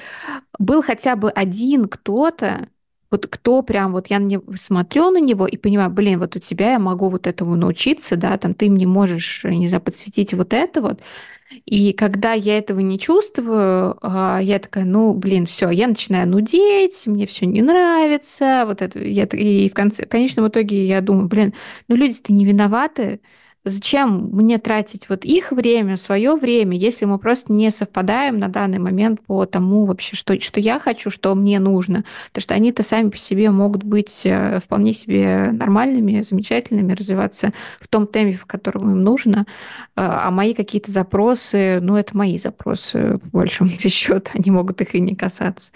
был хотя бы один кто-то, вот кто прям, вот я на смотрю на него и понимаю, блин, вот у тебя я могу вот этому научиться, да, там ты мне можешь, не знаю, подсветить вот это вот. И когда я этого не чувствую, а, я такая, ну, блин, все, я начинаю нудеть, мне все не нравится, вот это, я, и в конце, в конечном итоге я думаю, блин, ну люди-то не виноваты, Зачем мне тратить вот их время, свое время, если мы просто не совпадаем на данный момент по тому вообще, что, что я хочу, что мне нужно. Потому что они-то сами по себе могут быть э, вполне себе нормальными, замечательными, развиваться в том темпе, в котором им нужно. А, а мои какие-то запросы, ну, это мои запросы, по большому счету, они могут их и не касаться.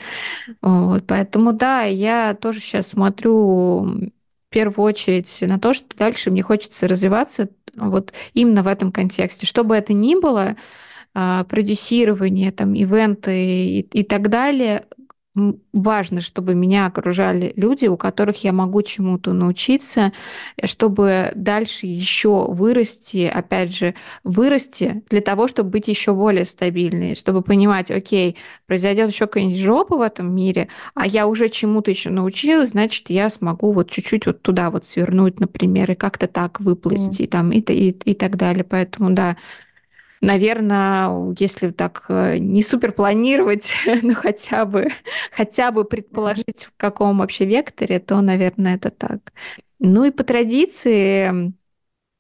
Вот, поэтому, да, я тоже сейчас смотрю в первую очередь на то, что дальше мне хочется развиваться вот именно в этом контексте. Что бы это ни было, а, продюсирование, там, ивенты и, и так далее, важно, чтобы меня окружали люди, у которых я могу чему-то научиться, чтобы дальше еще вырасти, опять же, вырасти для того, чтобы быть еще более стабильной, чтобы понимать, окей, произойдет еще какая-нибудь жопа в этом мире, а я уже чему-то еще научилась, значит, я смогу вот чуть-чуть вот туда вот свернуть, например, и как-то так выплыть, mm. и там, и, и, и так далее. Поэтому, да, Наверное, если так э, не супер планировать, но хотя бы, хотя бы предположить, в каком вообще векторе, то, наверное, это так. Ну и по традиции,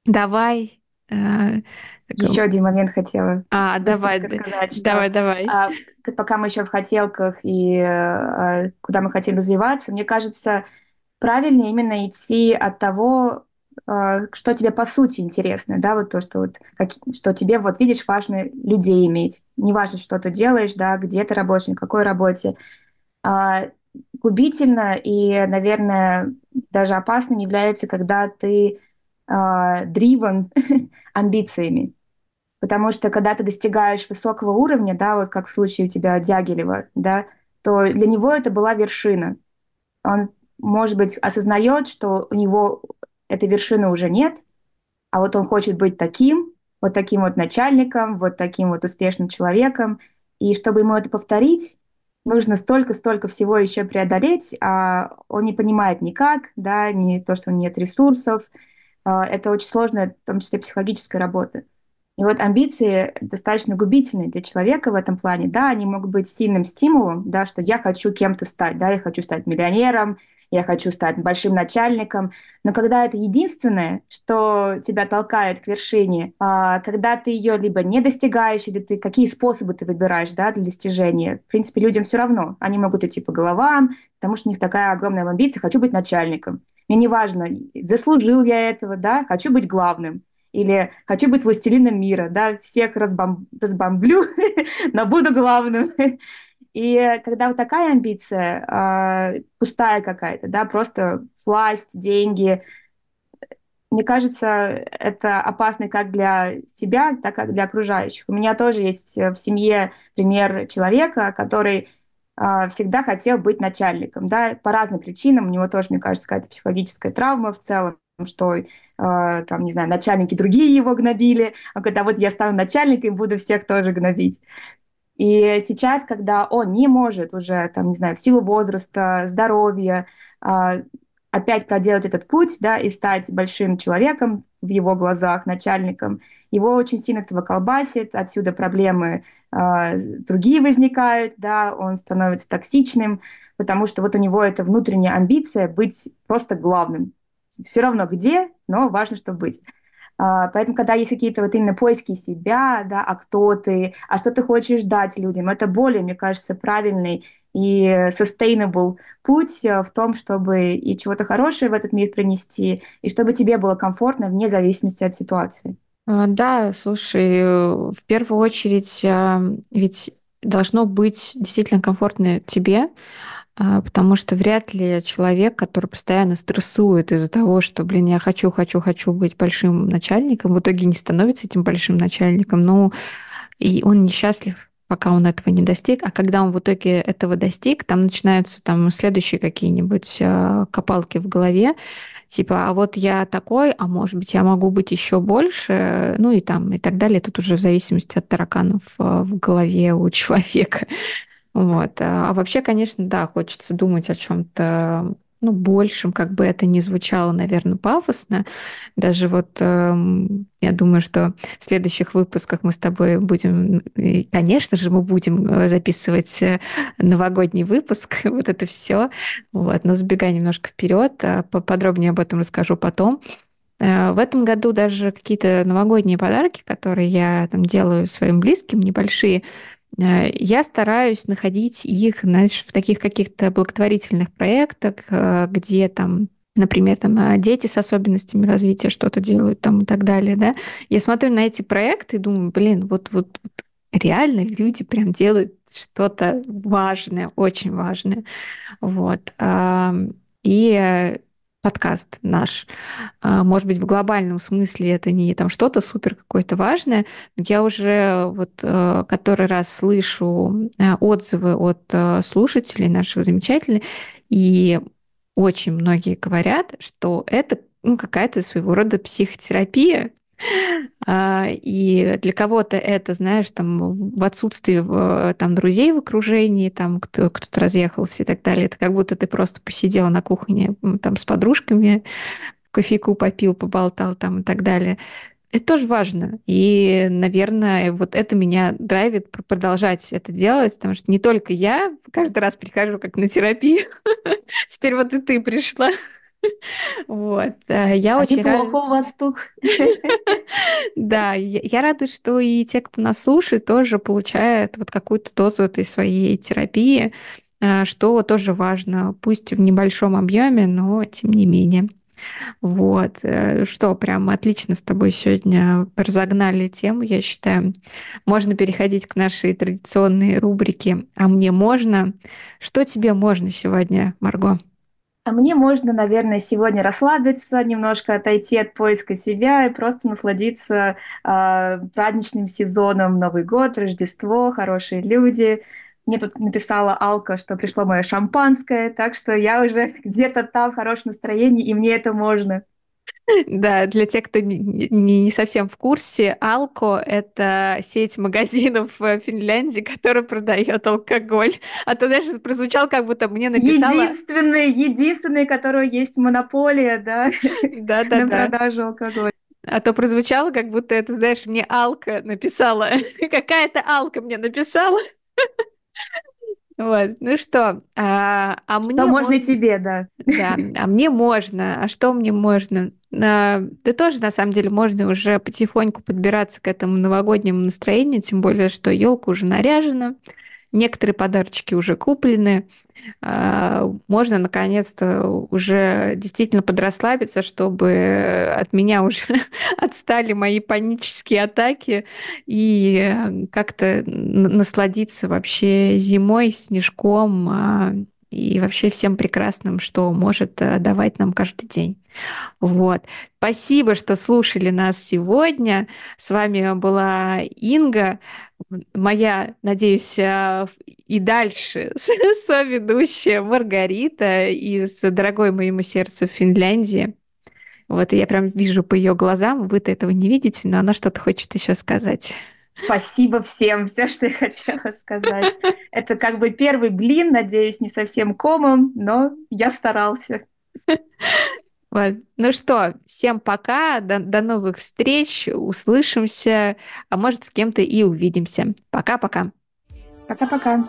давай. Э, еще один момент хотела. А, давай, сказать, что, давай, давай. А, пока мы еще в хотелках и а, куда мы хотим развиваться, мне кажется, правильнее именно идти от того, что тебе по сути интересно, да, вот то, что, вот, как, что тебе, вот видишь, важно людей иметь. Не важно, что ты делаешь, да, где ты работаешь, на какой работе. А, губительно и, наверное, даже опасным является, когда ты а, дривен амбициями. Потому что когда ты достигаешь высокого уровня, да, вот как в случае у тебя Дягилева, да, то для него это была вершина. Он, может быть, осознает, что у него этой вершины уже нет, а вот он хочет быть таким, вот таким вот начальником, вот таким вот успешным человеком. И чтобы ему это повторить, нужно столько-столько всего еще преодолеть, а он не понимает никак, да, не то, что нет ресурсов. А, это очень сложная, в том числе психологическая работа. И вот амбиции достаточно губительные для человека в этом плане. Да, они могут быть сильным стимулом, да, что я хочу кем-то стать, да, я хочу стать миллионером, я хочу стать большим начальником. Но когда это единственное, что тебя толкает к вершине, а, когда ты ее либо не достигаешь, или ты какие способы ты выбираешь да, для достижения, в принципе, людям все равно. Они могут идти по головам, потому что у них такая огромная амбиция «хочу быть начальником». Мне не важно, заслужил я этого, да, хочу быть главным. Или хочу быть властелином мира, да, всех разбом... разбомблю, но буду главным. И когда вот такая амбиция, э, пустая какая-то, да, просто власть, деньги, мне кажется, это опасно как для себя, так и для окружающих. У меня тоже есть в семье пример человека, который э, всегда хотел быть начальником, да, по разным причинам. У него тоже, мне кажется, какая-то психологическая травма в целом, что э, там, не знаю, начальники другие его гнобили, а когда вот я стану начальником, буду всех тоже гнобить. И сейчас, когда он не может уже, там, не знаю, в силу возраста, здоровья, а, опять проделать этот путь, да, и стать большим человеком в его глазах, начальником, его очень сильно этого колбасит, отсюда проблемы э, другие возникают, да, он становится токсичным, потому что вот у него это внутренняя амбиция быть просто главным. Все равно где, но важно, чтобы быть. А, поэтому, когда есть какие-то вот именно поиски себя, да, а кто ты, а что ты хочешь дать людям, это более, мне кажется, правильный и sustainable путь э, в том, чтобы и чего-то хорошее в этот мир принести, и чтобы тебе было комфортно вне зависимости от ситуации. А, да, слушай, э, в первую очередь, а, ведь должно быть действительно комфортно тебе, потому что вряд ли человек, который постоянно стрессует из-за того, что, блин, я хочу, хочу, хочу быть большим начальником, в итоге не становится этим большим начальником, ну, и он несчастлив, пока он этого не достиг, а когда он в итоге этого достиг, там начинаются там следующие какие-нибудь а, копалки в голове, типа, а вот я такой, а может быть, я могу быть еще больше, ну и там, и так далее. Тут уже в зависимости от тараканов а, в голове у человека. Вот. А вообще, конечно, да, хочется думать о чем-то ну, большим, как бы это ни звучало, наверное, пафосно. Даже вот э, я думаю, что в следующих выпусках мы с тобой будем, и, конечно же, мы будем э, записывать э, новогодний выпуск, вот это все. Вот. Но забегая немножко вперед, а поподробнее об этом расскажу потом. Э, в этом году даже какие-то новогодние подарки, которые я там делаю своим близким, небольшие, я стараюсь находить их, знаешь, в таких каких-то благотворительных проектах, э, где там например, там э, дети с особенностями развития что-то делают там и так далее, да. Я смотрю на эти проекты и думаю, блин, вот, вот, вот реально люди прям делают что-то важное, очень важное. Вот. И подкаст наш. А, может быть, в глобальном смысле это не там что-то супер какое-то важное, но я уже вот э, который раз слышу э, отзывы от э, слушателей наших замечательных, и очень многие говорят, что это ну, какая-то своего рода психотерапия, и для кого-то это, знаешь, там в отсутствии там, друзей в окружении, там кто, кто-то разъехался и так далее, это как будто ты просто посидела на кухне там с подружками, кофейку попил, поболтал там и так далее. Это тоже важно. И, наверное, вот это меня драйвит продолжать это делать, потому что не только я каждый раз прихожу как на терапию, теперь вот и ты пришла. Вот. Э, я а очень неплохо рад... у вас тут. Да, я рада, что и те, кто нас слушает, тоже получают вот какую-то дозу этой своей терапии, э, что тоже важно, пусть в небольшом объеме, но тем не менее. Вот. Э, что, прям отлично с тобой сегодня разогнали тему, я считаю. Можно переходить к нашей традиционной рубрике «А мне можно?». Что тебе можно сегодня, Марго? А мне можно, наверное, сегодня расслабиться, немножко отойти от поиска себя и просто насладиться э, праздничным сезоном, Новый год, Рождество, хорошие люди. Мне тут написала Алка, что пришло мое шампанское, так что я уже где-то там в хорошем настроении, и мне это можно. Да, для тех, кто не, совсем в курсе, Алко — это сеть магазинов в Финляндии, которая продает алкоголь. А то даже прозвучал, как будто мне написала... Единственный, единственный, который есть монополия, да, да, да, на да. продажу алкоголя. А то прозвучало, как будто это, знаешь, мне Алка написала. Какая-то Алка мне написала. Вот, ну что, а, а мне... Что можно и тебе, да. Да, а мне можно. А что мне можно? А, да тоже, на самом деле, можно уже потихоньку подбираться к этому новогоднему настроению, тем более, что елка уже наряжена, некоторые подарочки уже куплены. А, можно наконец-то уже действительно подрасслабиться, чтобы от меня уже отстали мои панические атаки и как-то насладиться вообще зимой, снежком а, и вообще всем прекрасным, что может э, давать нам каждый день. Вот. Спасибо, что слушали нас сегодня. С вами была Инга, моя, надеюсь, э, и дальше соведущая Маргарита из «Дорогой моему сердцу» Финляндии. Вот, я прям вижу по ее глазам, вы-то этого не видите, но она что-то хочет еще сказать. Спасибо всем, все, что я хотела сказать. Это как бы первый блин, надеюсь, не совсем комом, но я старался. Вот. Ну что, всем пока, до, до новых встреч, услышимся, а может с кем-то и увидимся. Пока-пока. Пока-пока.